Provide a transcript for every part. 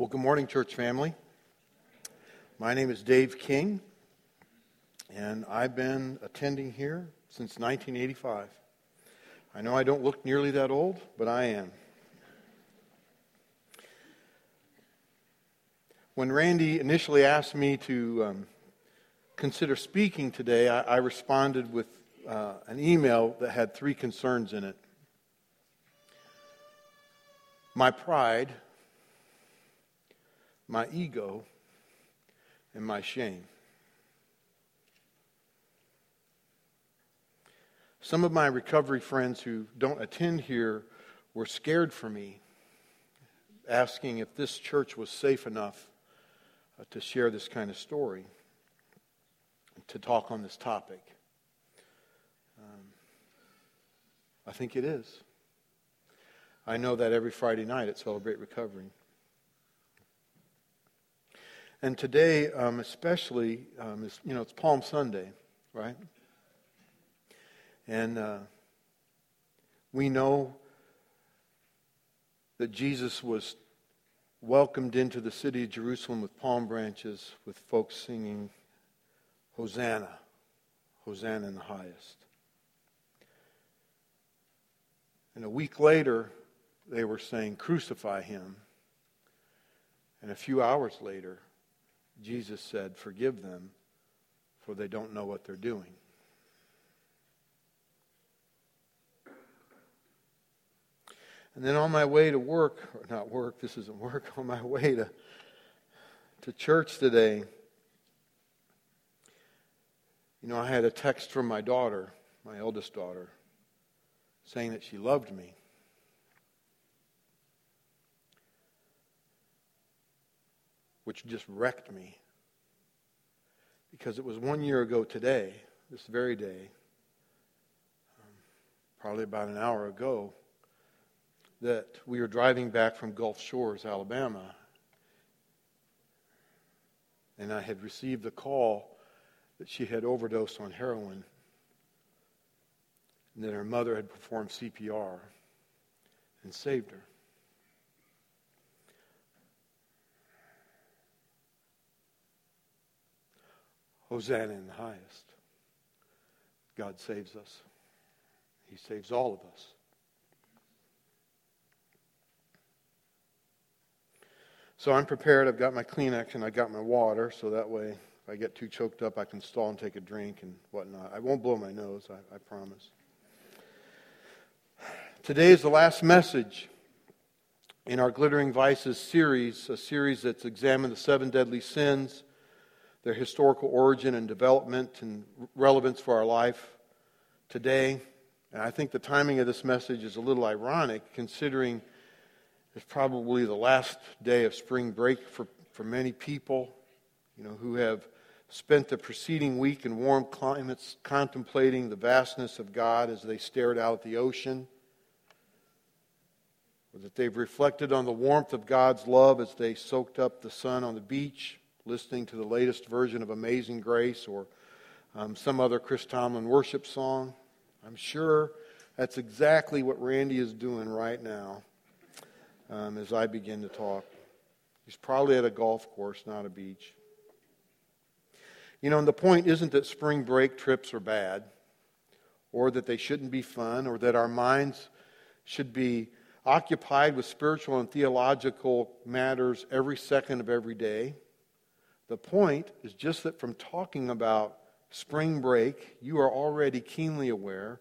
Well, good morning, church family. My name is Dave King, and I've been attending here since 1985. I know I don't look nearly that old, but I am. When Randy initially asked me to um, consider speaking today, I, I responded with uh, an email that had three concerns in it my pride my ego, and my shame. Some of my recovery friends who don't attend here were scared for me, asking if this church was safe enough uh, to share this kind of story, to talk on this topic. Um, I think it is. I know that every Friday night at Celebrate Recovery. And today, um, especially, um, is, you know, it's Palm Sunday, right? And uh, we know that Jesus was welcomed into the city of Jerusalem with palm branches, with folks singing, Hosanna, Hosanna in the highest. And a week later, they were saying, Crucify him. And a few hours later, Jesus said, Forgive them, for they don't know what they're doing. And then on my way to work, or not work, this isn't work, on my way to, to church today, you know, I had a text from my daughter, my eldest daughter, saying that she loved me. Which just wrecked me. Because it was one year ago today, this very day, um, probably about an hour ago, that we were driving back from Gulf Shores, Alabama, and I had received a call that she had overdosed on heroin, and that her mother had performed CPR and saved her. Hosanna in the highest. God saves us. He saves all of us. So I'm prepared. I've got my Kleenex and I've got my water, so that way if I get too choked up, I can stall and take a drink and whatnot. I won't blow my nose, I, I promise. Today is the last message in our Glittering Vices series, a series that's examined the seven deadly sins their historical origin and development and relevance for our life today. And I think the timing of this message is a little ironic considering it's probably the last day of spring break for, for many people, you know, who have spent the preceding week in warm climates contemplating the vastness of God as they stared out at the ocean. Or that they've reflected on the warmth of God's love as they soaked up the sun on the beach listening to the latest version of Amazing Grace or um, some other Chris Tomlin worship song. I'm sure that's exactly what Randy is doing right now um, as I begin to talk. He's probably at a golf course, not a beach. You know, and the point isn't that spring break trips are bad, or that they shouldn't be fun, or that our minds should be occupied with spiritual and theological matters every second of every day. The point is just that from talking about spring break, you are already keenly aware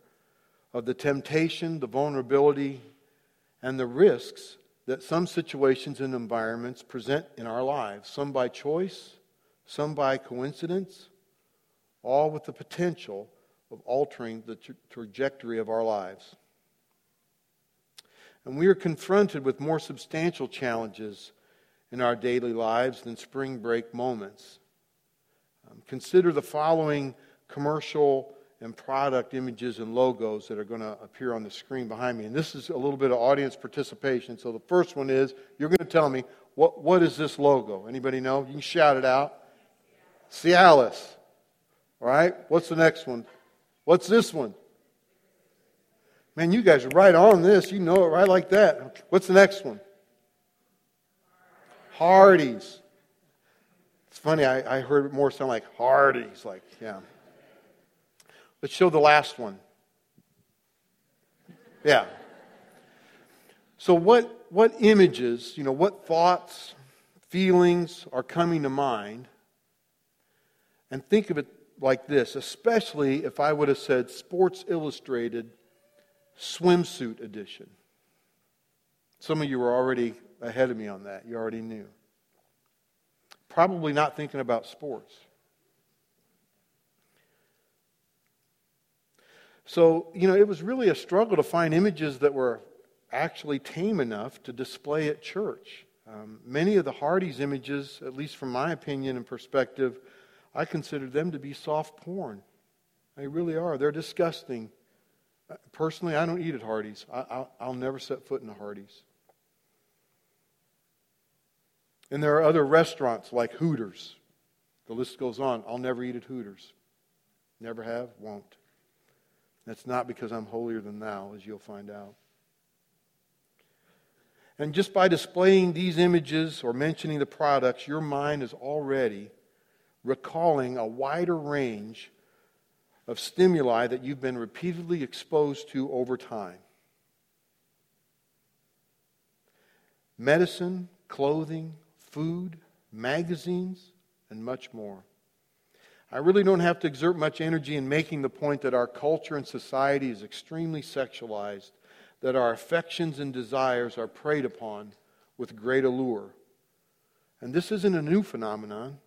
of the temptation, the vulnerability, and the risks that some situations and environments present in our lives, some by choice, some by coincidence, all with the potential of altering the tra- trajectory of our lives. And we are confronted with more substantial challenges in our daily lives than spring break moments. Um, consider the following commercial and product images and logos that are going to appear on the screen behind me. And this is a little bit of audience participation. So the first one is you're going to tell me what, what is this logo? Anybody know? You can shout it out. Cialis. All right. What's the next one? What's this one? Man, you guys are right on this. You know it right like that. What's the next one? Hardee's. It's funny, I, I heard more sound like Hardee's. Like, yeah. Let's show the last one. Yeah. So, what, what images, you know, what thoughts, feelings are coming to mind? And think of it like this, especially if I would have said Sports Illustrated swimsuit edition. Some of you are already ahead of me on that. You already knew. Probably not thinking about sports. So, you know, it was really a struggle to find images that were actually tame enough to display at church. Um, many of the Hardee's images, at least from my opinion and perspective, I consider them to be soft porn. They really are. They're disgusting. Uh, personally, I don't eat at Hardee's. I, will never set foot in a Hardee's. And there are other restaurants like Hooters. The list goes on. I'll never eat at Hooters. Never have, won't. That's not because I'm holier than thou, as you'll find out. And just by displaying these images or mentioning the products, your mind is already recalling a wider range of stimuli that you've been repeatedly exposed to over time. Medicine, clothing, food, magazines, and much more. I really don't have to exert much energy in making the point that our culture and society is extremely sexualized, that our affections and desires are preyed upon with great allure. And this isn't a new phenomenon.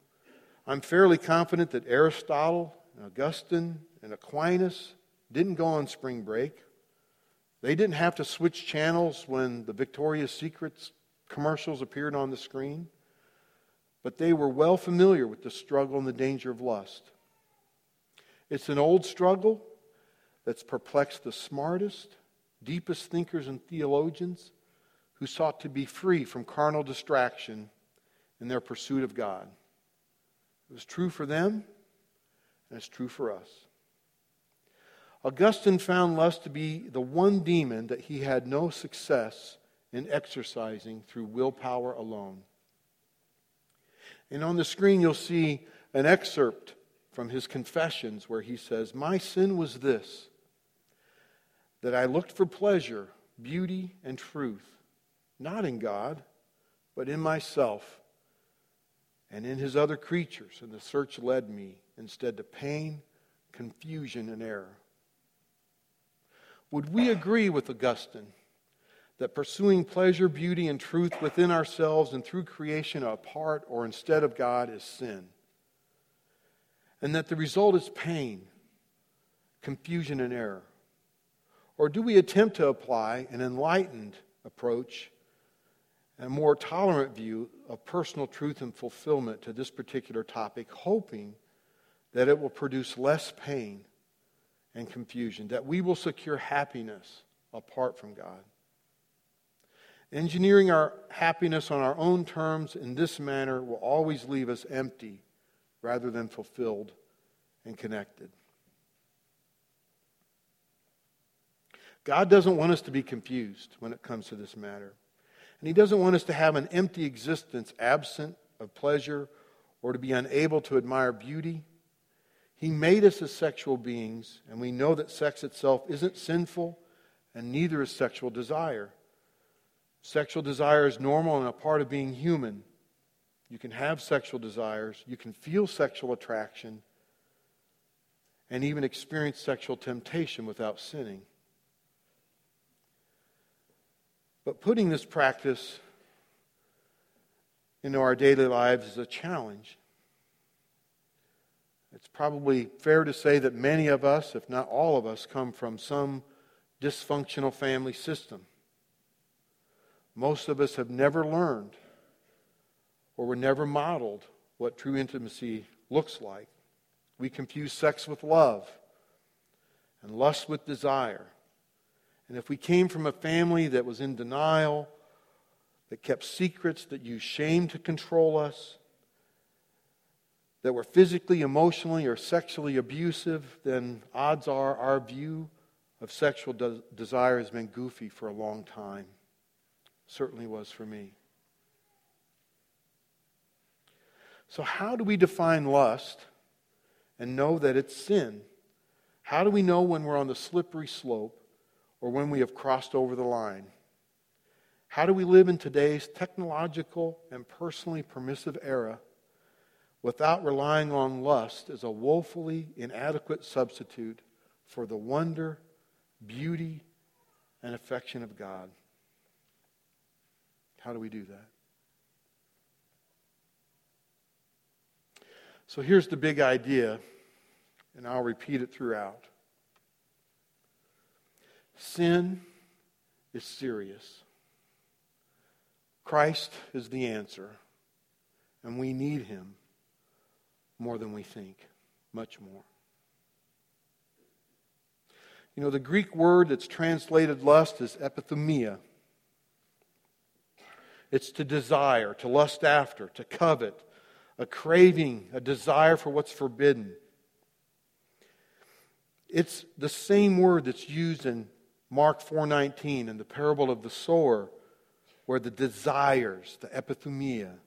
I'm fairly confident that Aristotle, and Augustine, and Aquinas didn't go on spring break. They didn't have to switch channels when the Victoria's Secrets commercials appeared on the screen, but they were well familiar with the struggle and the danger of lust. It's an old struggle that's perplexed the smartest, deepest thinkers and theologians who sought to be free from carnal distraction in their pursuit of God. It was true for them, and it's true for us. Augustine found lust to be the one demon that he had no success in exercising through willpower alone. And on the screen, you'll see an excerpt from his confessions where he says, My sin was this, that I looked for pleasure, beauty, and truth, not in God, but in myself and in his other creatures, and the search led me instead to pain, confusion, and error. Would we agree with Augustine that pursuing pleasure, beauty, and truth within ourselves and through creation apart or instead of God is sin? And that the result is pain, confusion, and error? Or do we attempt to apply an enlightened approach and a more tolerant view of personal truth and fulfillment to this particular topic, hoping that it will produce less pain and confusion, that we will secure happiness apart from God. Engineering our happiness on our own terms in this manner will always leave us empty rather than fulfilled and connected. God doesn't want us to be confused when it comes to this matter. And He doesn't want us to have an empty existence absent of pleasure or to be unable to admire beauty. He made us as sexual beings, and we know that sex itself isn't sinful, and neither is sexual desire. Sexual desire is normal and a part of being human. You can have sexual desires, you can feel sexual attraction, and even experience sexual temptation without sinning. But putting this practice into our daily lives is a challenge. It's probably fair to say that many of us, if not all of us, come from some dysfunctional family system. Most of us have never learned or were never modeled what true intimacy looks like. We confuse sex with love and lust with desire. And if we came from a family that was in denial, that kept secrets, that used shame to control us, that were physically, emotionally, or sexually abusive, then odds are our view of sexual de- desire has been goofy for a long time. Certainly was for me. So, how do we define lust and know that it's sin? How do we know when we're on the slippery slope or when we have crossed over the line? How do we live in today's technological and personally permissive era without relying on lust as a woefully inadequate substitute for the wonder, beauty, and affection of God? How do we do that? So here's the big idea, and I'll repeat it throughout. Sin is serious. Christ is the answer, and we need him more than we think, much more. You know, the Greek word that's translated lust is epithumia. It's to desire, to lust after, to covet, a craving, a desire for what's forbidden. It's the same word that's used in Mark 4:19 in the parable of the sower where the desires, the epithumia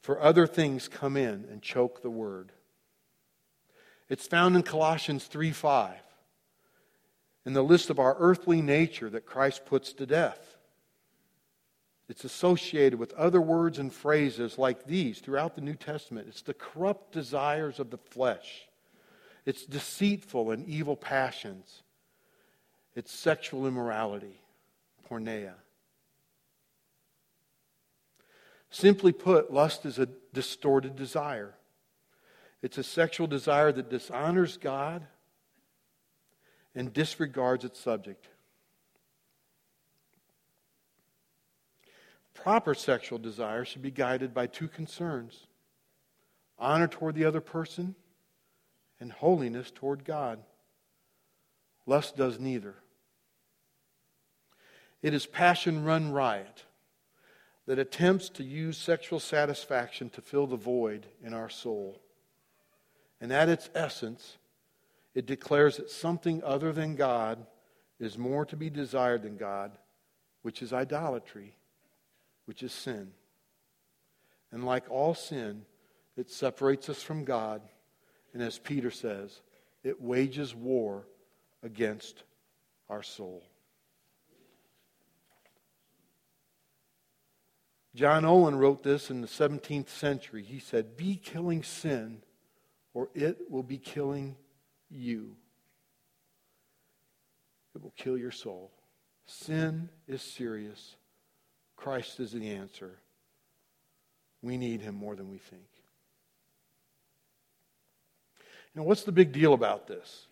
for other things come in and choke the word. It's found in Colossians 3:5 in the list of our earthly nature that Christ puts to death. It's associated with other words and phrases like these throughout the New Testament. It's the corrupt desires of the flesh, it's deceitful and evil passions, it's sexual immorality, porneia. Simply put, lust is a distorted desire. It's a sexual desire that dishonors God and disregards its subject. Proper sexual desire should be guided by two concerns honor toward the other person and holiness toward God. Lust does neither. It is passion run riot that attempts to use sexual satisfaction to fill the void in our soul. And at its essence, it declares that something other than God is more to be desired than God, which is idolatry which is sin. And like all sin, it separates us from God. And as Peter says, it wages war against our soul. John Owen wrote this in the 17th century. He said, Be killing sin, or it will be killing you. It will kill your soul. Sin is serious. Christ is the answer. We need him more than we think. You know, what's the big deal about this?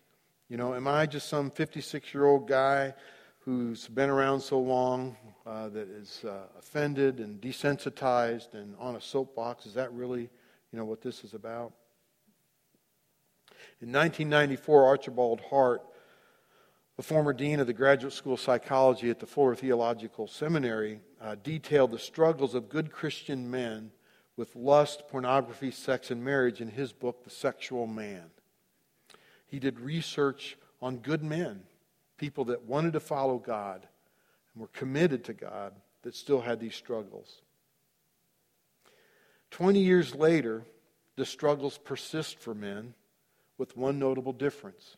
You know, am I just some 56 year old guy who's been around so long uh, that is uh, offended and desensitized and on a soapbox? Is that really, you know, what this is about? In 1994, Archibald Hart the former dean of the Graduate School of Psychology at the Fuller Theological Seminary uh, detailed the struggles of good Christian men with lust, pornography, sex, and marriage in his book, The Sexual Man. He did research on good men, people that wanted to follow God and were committed to God, that still had these struggles. Twenty years later, the struggles persist for men with one notable difference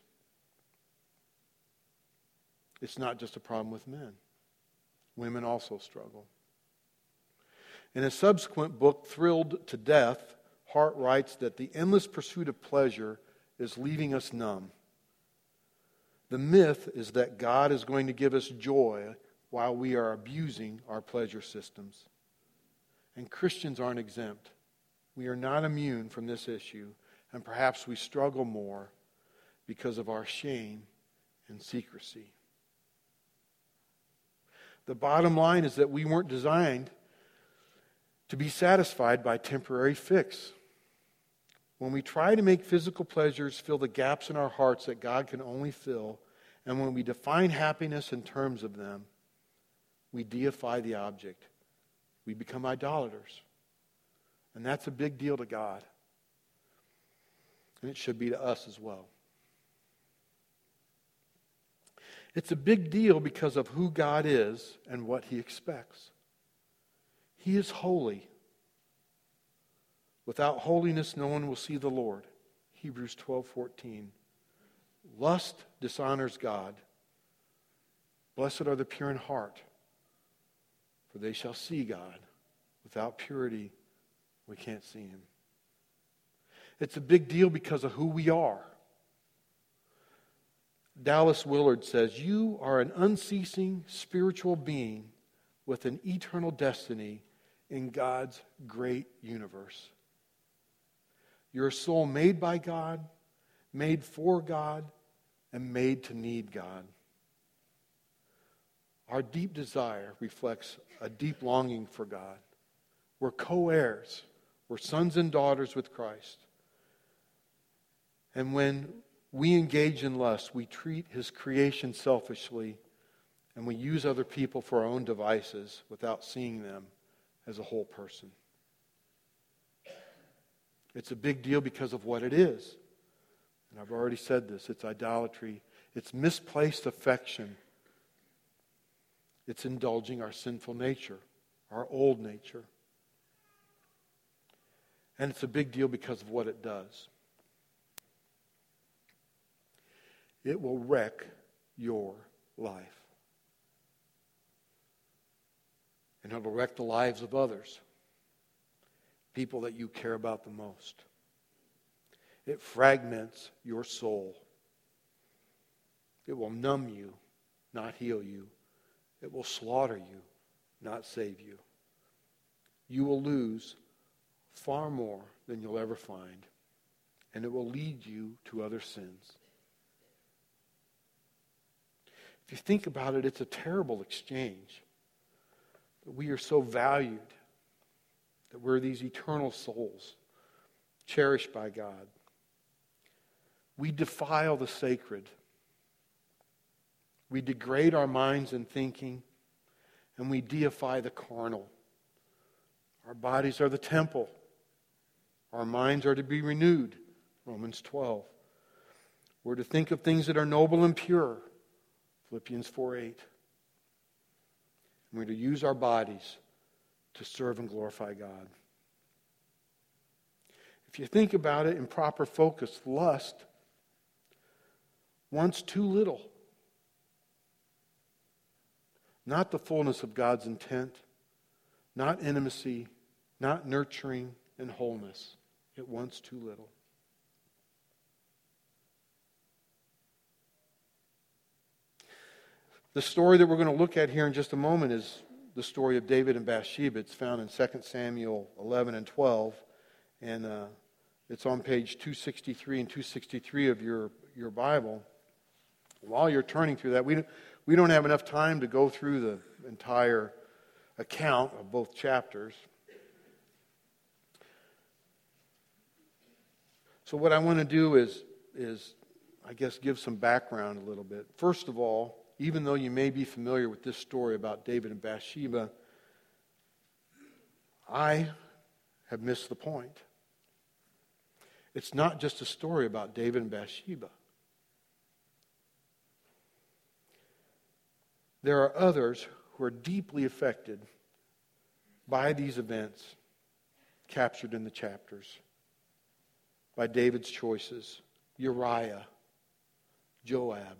it's not just a problem with men, women also struggle. In a subsequent book, Thrilled to Death, Hart writes that the endless pursuit of pleasure is leaving us numb. The myth is that God is going to give us joy while we are abusing our pleasure systems. And Christians aren't exempt. We are not immune from this issue, and perhaps we struggle more because of our shame and secrecy. The bottom line is that we weren't designed to be satisfied by temporary fix. When we try to make physical pleasures fill the gaps in our hearts that God can only fill, and when we define happiness in terms of them, we deify the object. We become idolaters. And that's a big deal to God. And it should be to us as well. It's a big deal because of who God is and what He expects. He is holy. Without holiness, no one will see the Lord. Hebrews 12 14. Lust dishonors God. Blessed are the pure in heart, for they shall see God. Without purity, we can't see Him. It's a big deal because of who we are. Dallas Willard says, You are an unceasing spiritual being with an eternal destiny in God's great universe. You're a soul made by God, made for God, and made to need God. Our deep desire reflects a deep longing for God. We're co heirs, we're sons and daughters with Christ. And when we engage in lust, we treat his creation selfishly, and we use other people for our own devices without seeing them as a whole person. It's a big deal because of what it is. And I've already said this it's idolatry, it's misplaced affection, it's indulging our sinful nature, our old nature. And it's a big deal because of what it does. It will wreck your life. And it'll wreck the lives of others people that you care about the most. It fragments your soul. It will numb you, not heal you. It will slaughter you, not save you. You will lose far more than you'll ever find, and it will lead you to other sins. If you think about it, it's a terrible exchange. We are so valued that we're these eternal souls, cherished by God. We defile the sacred. We degrade our minds and thinking, and we deify the carnal. Our bodies are the temple. Our minds are to be renewed. Romans 12. We're to think of things that are noble and pure. Philippians 4 8. We're to use our bodies to serve and glorify God. If you think about it in proper focus, lust wants too little. Not the fullness of God's intent, not intimacy, not nurturing and wholeness. It wants too little. The story that we're going to look at here in just a moment is the story of David and Bathsheba. It's found in 2 Samuel 11 and 12, and uh, it's on page 263 and 263 of your, your Bible. While you're turning through that, we we don't have enough time to go through the entire account of both chapters. So, what I want to do is, is, I guess, give some background a little bit. First of all, even though you may be familiar with this story about David and Bathsheba, I have missed the point. It's not just a story about David and Bathsheba. There are others who are deeply affected by these events captured in the chapters, by David's choices Uriah, Joab,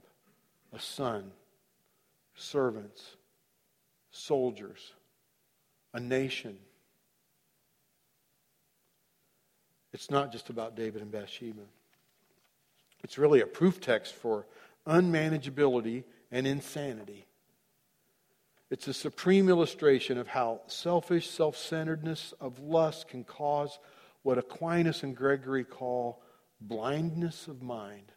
a son servants, soldiers, a nation. It's not just about David and Bathsheba. It's really a proof text for unmanageability and insanity. It's a supreme illustration of how selfish self centeredness of lust can cause what Aquinas and Gregory call blindness of mind.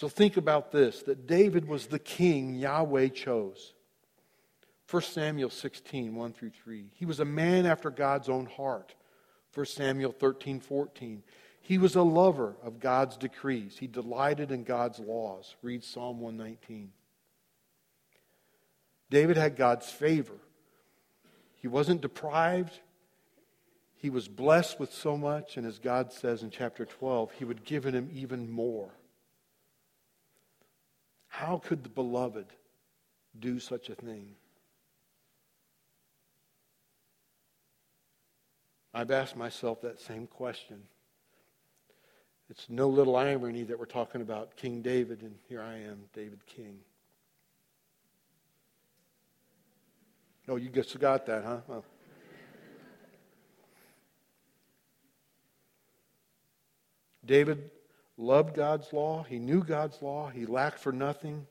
So think about this that David was the king Yahweh chose. 1 Samuel 16, 1 through 3. He was a man after God's own heart. 1 Samuel 13, 14. He was a lover of God's decrees. He delighted in God's laws. Read Psalm 119. David had God's favor. He wasn't deprived. He was blessed with so much, and as God says in chapter 12, He would give him even more. How could the beloved do such a thing? I've asked myself that same question. It's no little irony that we're talking about King David, and here I am, David King. Oh, you just got that, huh? Oh. David loved God's law. He knew God's law. He lacked for nothing.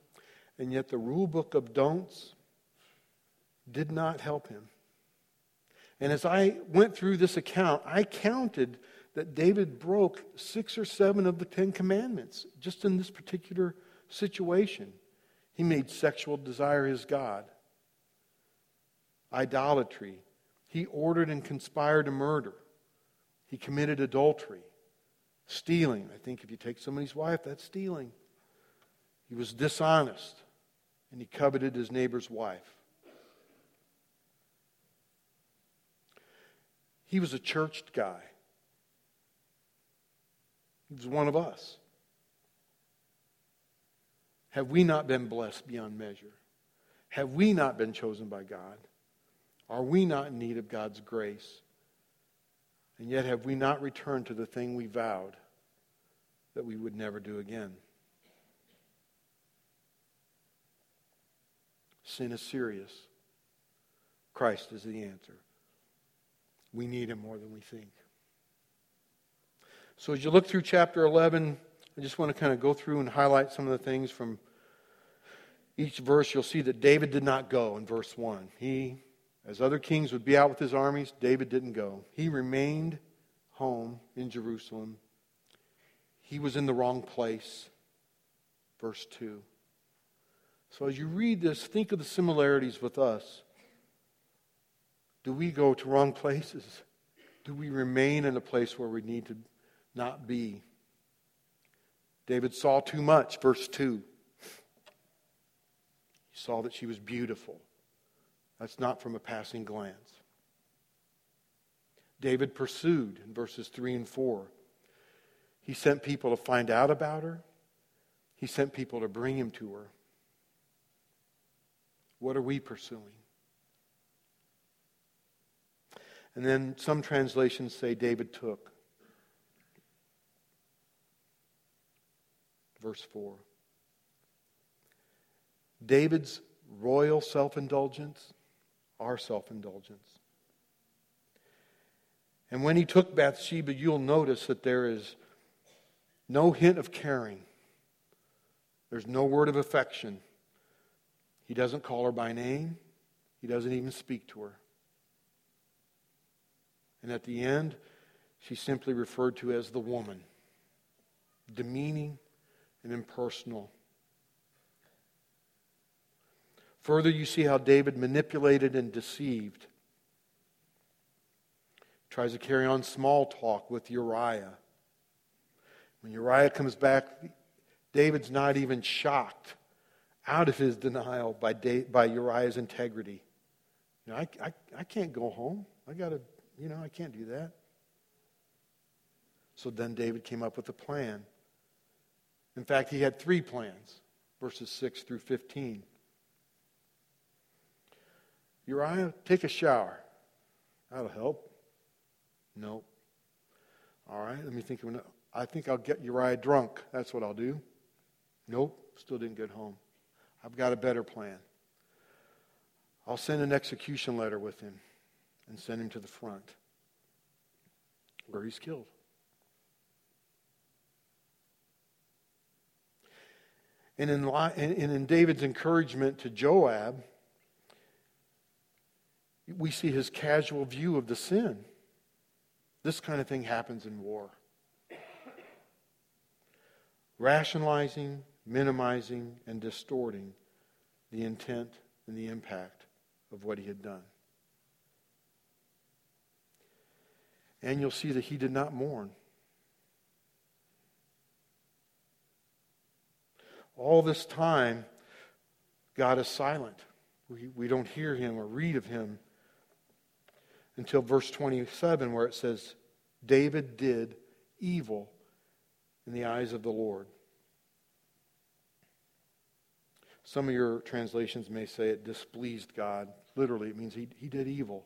And yet the rule book of don'ts did not help him. And as I went through this account, I counted that David broke six or seven of the Ten Commandments just in this particular situation. He made sexual desire his God, idolatry. He ordered and conspired to murder. He committed adultery, stealing. I think if you take somebody's wife, that's stealing. He was dishonest, and he coveted his neighbor's wife. He was a churched guy. He was one of us. Have we not been blessed beyond measure? Have we not been chosen by God? Are we not in need of God's grace? And yet, have we not returned to the thing we vowed that we would never do again? Sin is serious. Christ is the answer. We need him more than we think. So, as you look through chapter 11, I just want to kind of go through and highlight some of the things from each verse. You'll see that David did not go in verse 1. He, as other kings would be out with his armies, David didn't go. He remained home in Jerusalem. He was in the wrong place. Verse 2. So, as you read this, think of the similarities with us. Do we go to wrong places? Do we remain in a place where we need to not be. David saw too much, verse 2. He saw that she was beautiful. That's not from a passing glance. David pursued in verses 3 and 4. He sent people to find out about her, he sent people to bring him to her. What are we pursuing? And then some translations say David took. verse 4. David's royal self indulgence, our self indulgence. And when he took Bathsheba, you'll notice that there is no hint of caring. There's no word of affection. He doesn't call her by name. He doesn't even speak to her. And at the end, she's simply referred to as the woman, demeaning and impersonal. Further, you see how David manipulated and deceived. Tries to carry on small talk with Uriah. When Uriah comes back, David's not even shocked out of his denial by, by Uriah's integrity. You know, I, I, I can't go home. I got to, you know, I can't do that. So then David came up with a plan. In fact, he had three plans, verses 6 through 15. Uriah, take a shower. That'll help. Nope. All right, let me think of I think I'll get Uriah drunk. That's what I'll do. Nope, still didn't get home. I've got a better plan. I'll send an execution letter with him and send him to the front where he's killed. And in, and in David's encouragement to Joab, we see his casual view of the sin. This kind of thing happens in war. Rationalizing, minimizing, and distorting the intent and the impact of what he had done. And you'll see that he did not mourn. All this time, God is silent. We, we don't hear him or read of him until verse 27, where it says, David did evil in the eyes of the Lord. Some of your translations may say it displeased God. Literally, it means he, he did evil.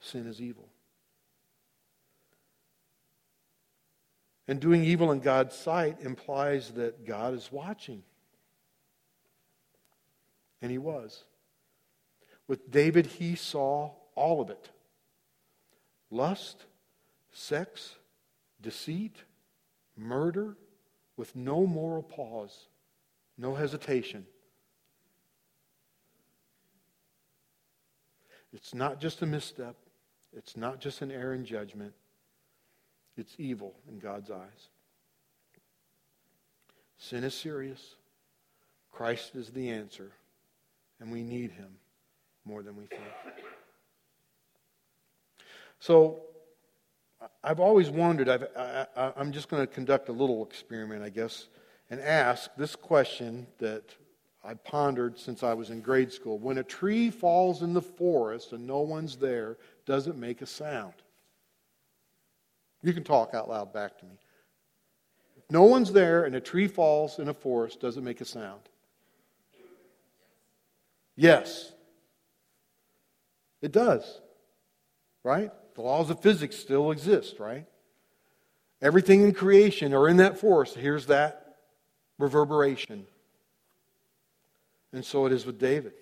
Sin is evil. And doing evil in God's sight implies that God is watching. And he was. With David, he saw all of it lust, sex, deceit, murder, with no moral pause, no hesitation. It's not just a misstep, it's not just an error in judgment, it's evil in God's eyes. Sin is serious. Christ is the answer, and we need him more than we think. So, I've always wondered, I've, I, am just going to conduct a little experiment, I guess, and ask this question that I pondered since I was in grade school. When a tree falls in the forest and no one's there, does it make a sound? You can talk out loud back to me. If no one's there and a tree falls in a forest, does it make a sound? Yes. It does. Right? The laws of physics still exist, right? Everything in creation or in that force hears that reverberation. And so it is with David.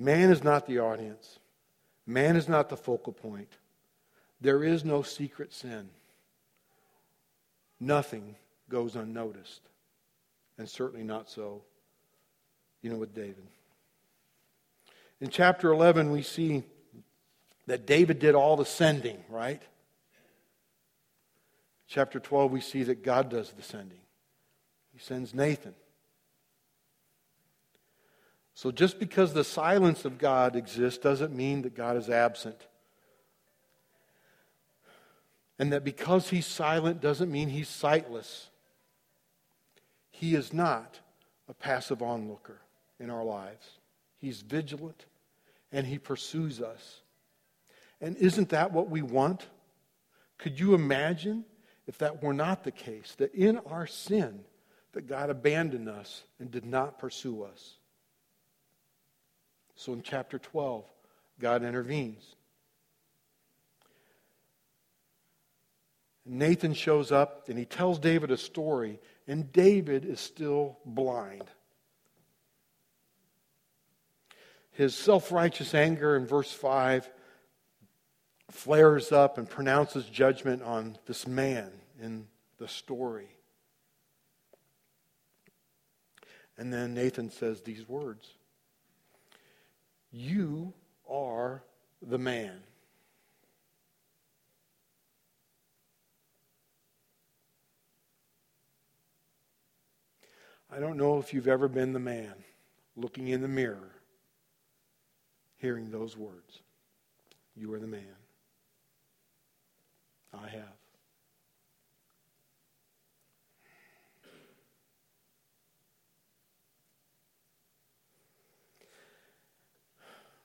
Man is not the audience. Man is not the focal point. There is no secret sin. Nothing goes unnoticed. And certainly not so, you know, with David. In chapter 11, we see that David did all the sending, right? Chapter 12, we see that God does the sending. He sends Nathan. So just because the silence of God exists doesn't mean that God is absent. And that because he's silent doesn't mean he's sightless. He is not a passive onlooker in our lives. He's vigilant and he pursues us. And isn't that what we want? Could you imagine if that were not the case, that in our sin, that God abandoned us and did not pursue us? So in chapter 12, God intervenes. Nathan shows up and he tells David a story, and David is still blind. His self righteous anger in verse 5 flares up and pronounces judgment on this man in the story. And then Nathan says these words You are the man. I don't know if you've ever been the man looking in the mirror hearing those words. You are the man. I have.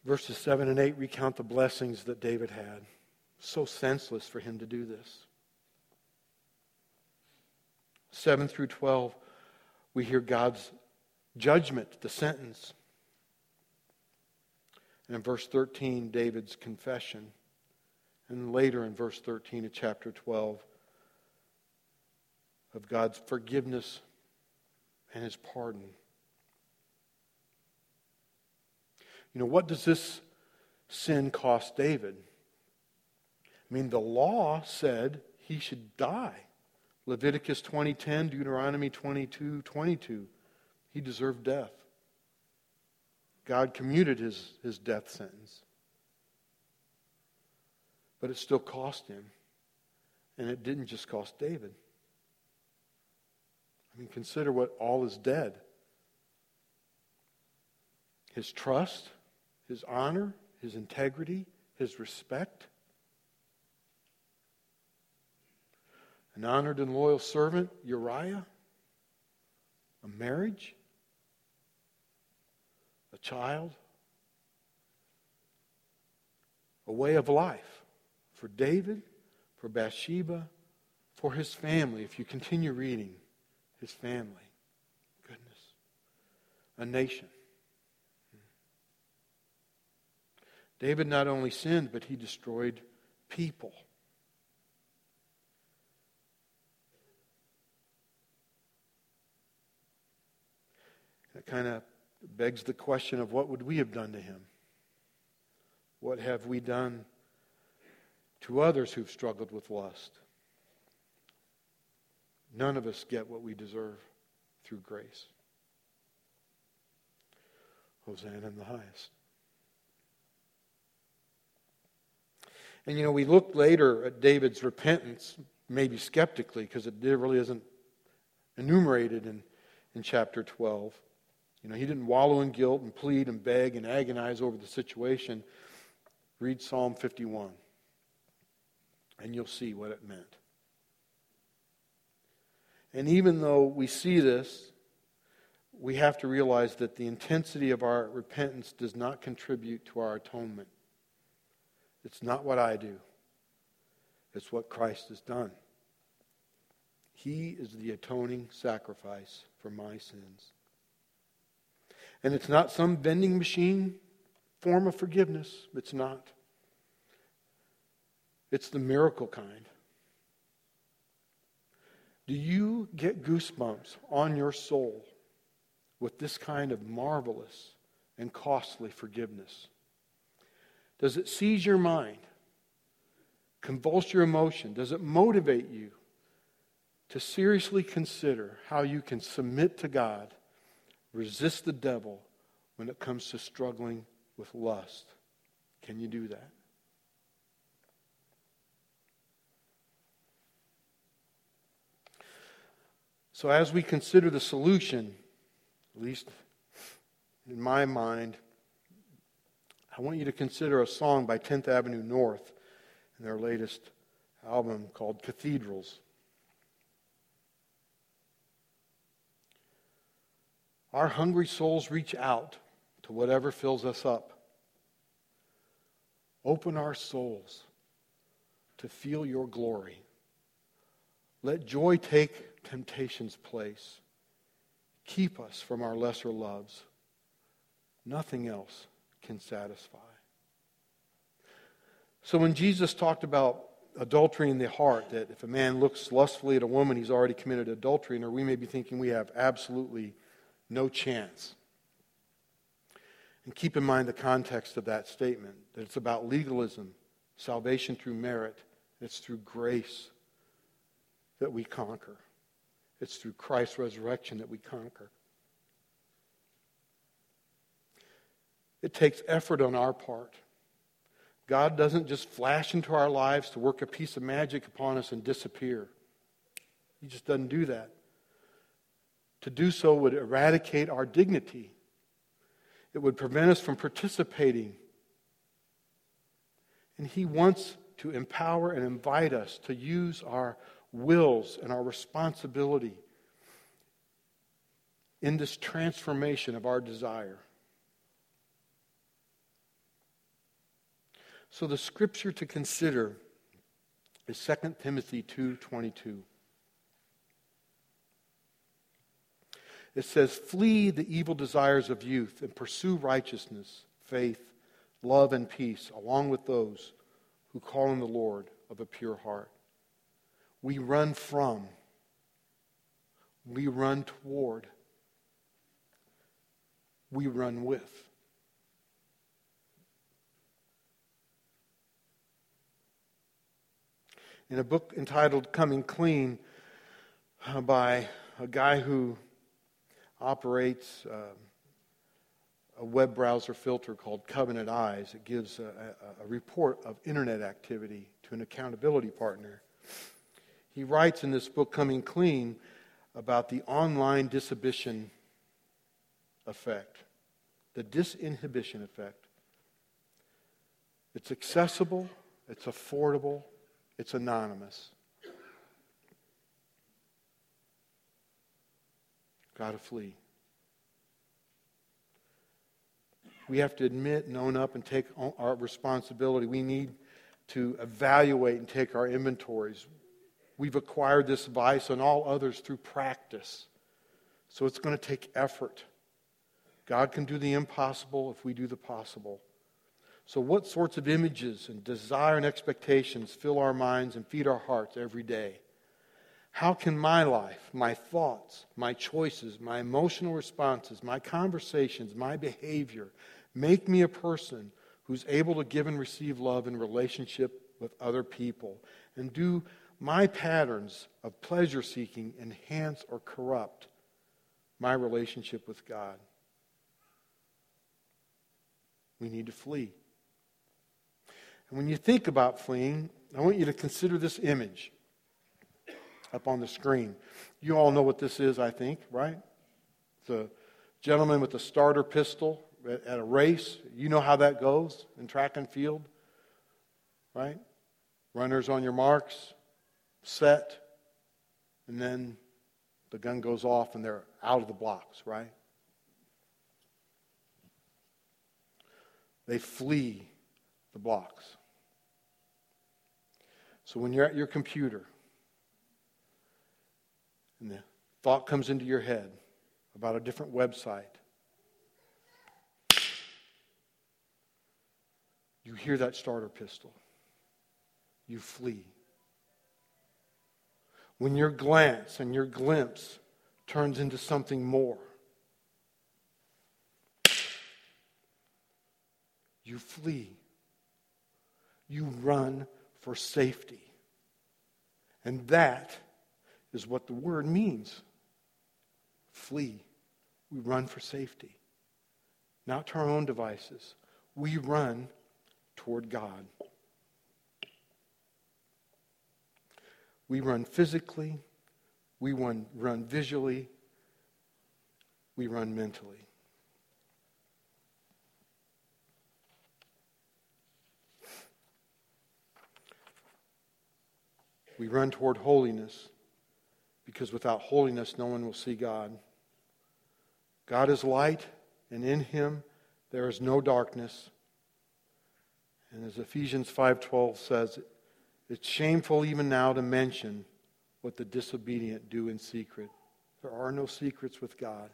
Verses 7 and 8 recount the blessings that David had. So senseless for him to do this. 7 through 12, we hear God's judgment, the sentence. And in verse 13, David's confession. And later in verse 13 of chapter 12, of God's forgiveness and his pardon. You know, what does this sin cost David? I mean, the law said he should die. Leviticus 20:10, Deuteronomy 22:22. He deserved death. God commuted his, his death sentence. But it still cost him. And it didn't just cost David. I mean, consider what all is dead his trust, his honor, his integrity, his respect. An honored and loyal servant, Uriah. A marriage child, a way of life for David, for Bathsheba, for his family. If you continue reading, his family. Goodness. A nation. David not only sinned, but he destroyed people. That kind of begs the question of what would we have done to him? What have we done to others who've struggled with lust? None of us get what we deserve through grace. Hosanna in the highest. And you know, we look later at David's repentance, maybe skeptically, because it really isn't enumerated in, in chapter 12. You know, he didn't wallow in guilt and plead and beg and agonize over the situation. Read Psalm 51, and you'll see what it meant. And even though we see this, we have to realize that the intensity of our repentance does not contribute to our atonement. It's not what I do, it's what Christ has done. He is the atoning sacrifice for my sins. And it's not some vending machine form of forgiveness. It's not. It's the miracle kind. Do you get goosebumps on your soul with this kind of marvelous and costly forgiveness? Does it seize your mind? Convulse your emotion? Does it motivate you to seriously consider how you can submit to God, resist the devil when it comes to struggling with lust? Can you do that? So, as we consider the solution, at least in my mind, I want you to consider a song by 10th Avenue North in their latest album called Cathedrals. Our hungry souls reach out to whatever fills us up. Open our souls to feel your glory. Let joy take temptation's place. Keep us from our lesser loves. Nothing else can satisfy. So when Jesus talked about adultery in the heart, that if a man looks lustfully at a woman, he's already committed adultery her, we may be thinking we have absolutely no chance. And keep in mind the context of that statement that it's about legalism, salvation through merit, it's through grace that we conquer. It's through Christ's resurrection that we conquer. It takes effort on our part. God doesn't just flash into our lives to work a piece of magic upon us and disappear. He just doesn't do that. To do so would eradicate our dignity, it would prevent us from participating. And He wants to empower and invite us to use our wills and our responsibility in this transformation of our desire. So the scripture to consider is 2 Timothy 2:22. It says, "Flee the evil desires of youth and pursue righteousness, faith, love and peace along with those who call on the Lord of a pure heart." We run from we run toward we run with. in a book entitled Coming Clean by a guy who operates uh, a web browser filter called Covenant Eyes. It gives a, a, a report of internet activity to an accountability partner. He writes in this book, Coming Clean, about the online disinhibition effect, the disinhibition effect. It's accessible, it's affordable, it's anonymous. Got to flee. We have to admit and own up and take our responsibility. We need to evaluate and take our inventories. We've acquired this vice and all others through practice. So it's going to take effort. God can do the impossible if we do the possible. So, what sorts of images and desire and expectations fill our minds and feed our hearts every day? How can my life, my thoughts, my choices, my emotional responses, my conversations, my behavior make me a person who's able to give and receive love in relationship with other people? And do my patterns of pleasure seeking enhance or corrupt my relationship with God? We need to flee. And when you think about fleeing, I want you to consider this image up on the screen. You all know what this is, I think, right? The gentleman with the starter pistol at a race. You know how that goes in track and field, right? Runners on your marks, set, and then the gun goes off and they're out of the blocks, right? They flee the blocks. So when you're at your computer and the thought comes into your head about a different website, you hear that starter pistol. You flee. When your glance and your glimpse turns into something more, you flee. You run for safety. And that is what the word means flee. We run for safety, not to our own devices. We run toward God. We run physically, we run, run visually, we run mentally. We run toward holiness because without holiness, no one will see God. God is light, and in him there is no darkness. And as Ephesians 5:12 says, it's shameful even now to mention what the disobedient do in secret. There are no secrets with God.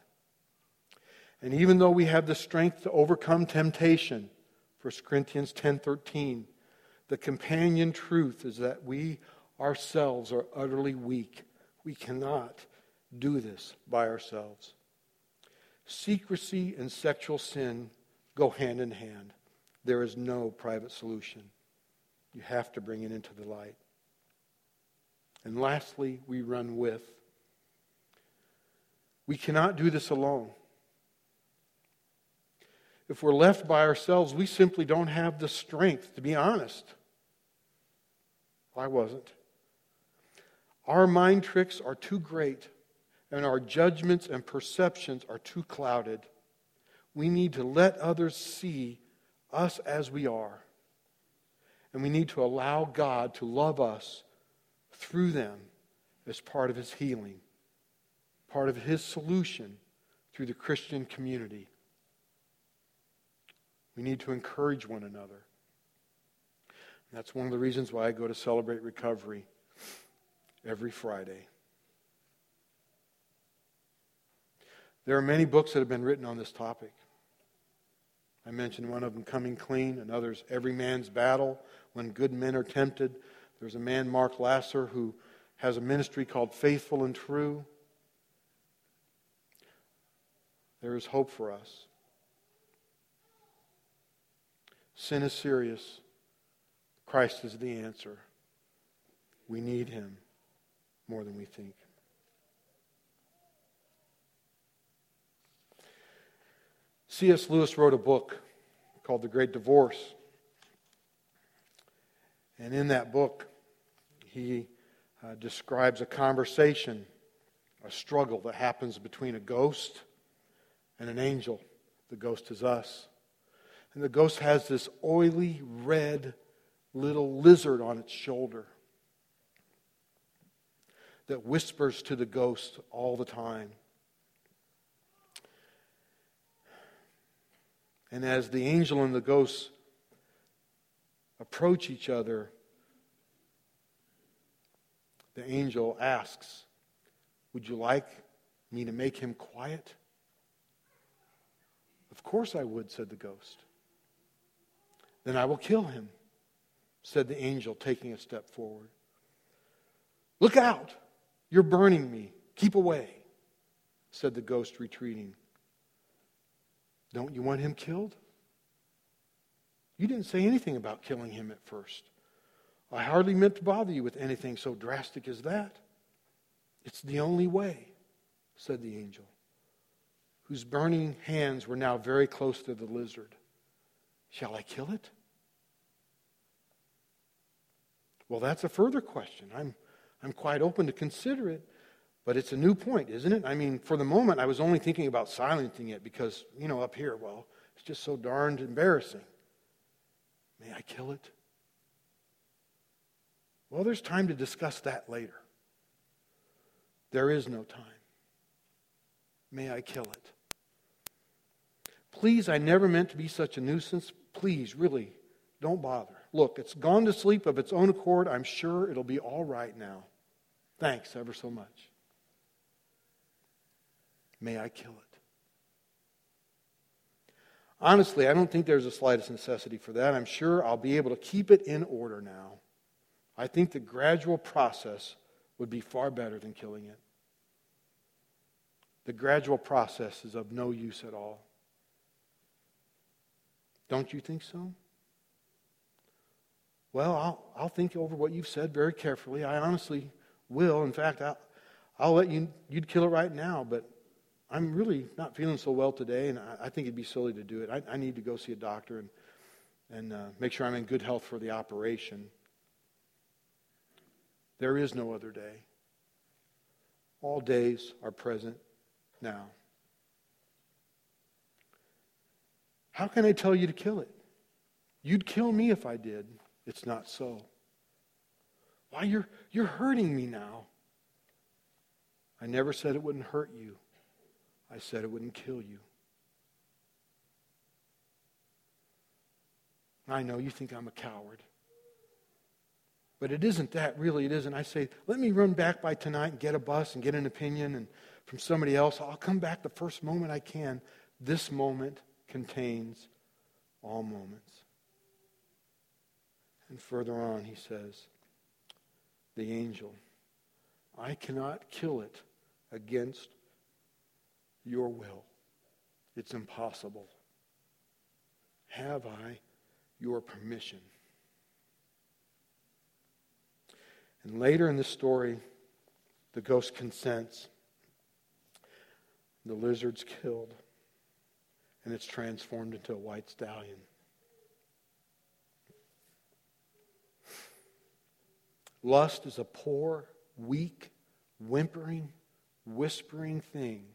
And even though we have the strength to overcome temptation, 1 Corinthians 10:13, the companion truth is that we ourselves are utterly weak. We cannot do this by ourselves. Secrecy and sexual sin go hand in hand. There is no private solution. You have to bring it into the light. And lastly, we run with. We cannot do this alone. If we're left by ourselves, we simply don't have the strength, to be honest. I wasn't. Our mind tricks are too great, and our judgments and perceptions are too clouded. We need to let others see us as we are. And we need to allow God to love us through them as part of His healing, part of His solution through the Christian community. We need to encourage one another. And that's one of the reasons why I go to celebrate recovery every Friday. There are many books that have been written on this topic. I mentioned one of them, Coming Clean, and others, Every Man's Battle, When Good Men Are Tempted. There's a man, Mark Laaser, who has a ministry called Faithful and True. There is hope for us. Sin is serious. Christ is the answer. We need him more than we think. C.S. Lewis wrote a book called The Great Divorce. And in that book, he uh, describes a conversation, a struggle that happens between a ghost and an angel. The ghost is us. And the ghost has this oily red little lizard on its shoulder that whispers to the ghost all the time. And as the angel and the ghost approach each other, the angel asks, Would you like me to make him quiet? Of course I would, said the ghost. Then I will kill him, said the angel, taking a step forward. Look out! You're burning me. Keep away, said the ghost, retreating. Don't you want him killed? You didn't say anything about killing him at first. I hardly meant to bother you with anything so drastic as that. It's the only way, said the angel, whose burning hands were now very close to the lizard. Shall I kill it? Well, that's a further question. I'm, I'm quite open to consider it, but it's a new point, isn't it? I mean, for the moment, I was only thinking about silencing it because, you know, up here, well, it's just so darned embarrassing. May I kill it? Well, there's time to discuss that later. There is no time. May I kill it? Please, I never meant to be such a nuisance. Please, really, don't bother. Look, it's gone to sleep of its own accord. I'm sure it'll be all right now. Thanks ever so much. May I kill it? Honestly, I don't think there's the slightest necessity for that. I'm sure I'll be able to keep it in order now. I think the gradual process would be far better than killing it. The gradual process is of no use at all. Don't you think so? Well, I'll, I'll think over what you've said very carefully. I honestly will. In fact, I'll, I'll let you, you'd kill it right now, but I'm really not feeling so well today, and I, I think it'd be silly to do it. I, I, need to go see a doctor and, and uh, make sure I'm in good health for the operation. There is no other day. All days are present now. How can I tell you to kill it? You'd kill me if I did. It's not so. Why, you're, you're hurting me now. I never said it wouldn't hurt you. I said it wouldn't kill you. I know you think I'm a coward. But it isn't that, really. It isn't. I say, let me run back by tonight and get a bus and get an opinion and from somebody else. I'll come back the first moment I can. This moment contains all moments. And further on, he says, the angel, I cannot kill it against your will. It's impossible. Have I your permission? And later in the story, the ghost consents. The lizard's killed, and it's transformed into a white stallion. Lust is a poor, weak, whimpering, whispering thing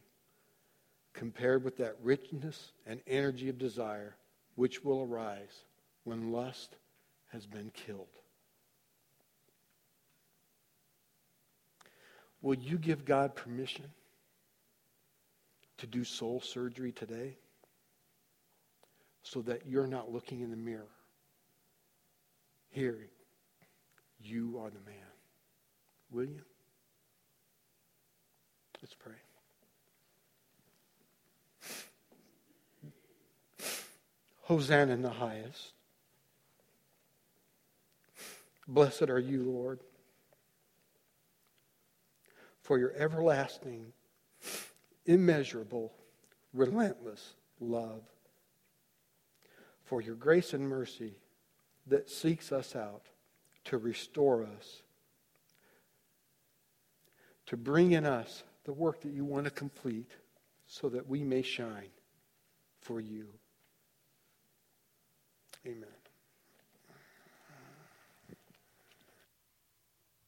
compared with that richness and energy of desire which will arise when lust has been killed. Will you give God permission to do soul surgery today so that you're not looking in the mirror, hearing, you are the man. Will you? Let's pray. Hosanna in the highest. Blessed are you, Lord, for your everlasting, immeasurable, relentless love, for your grace and mercy that seeks us out to restore us, to bring in us the work that you want to complete so that we may shine for you. Amen.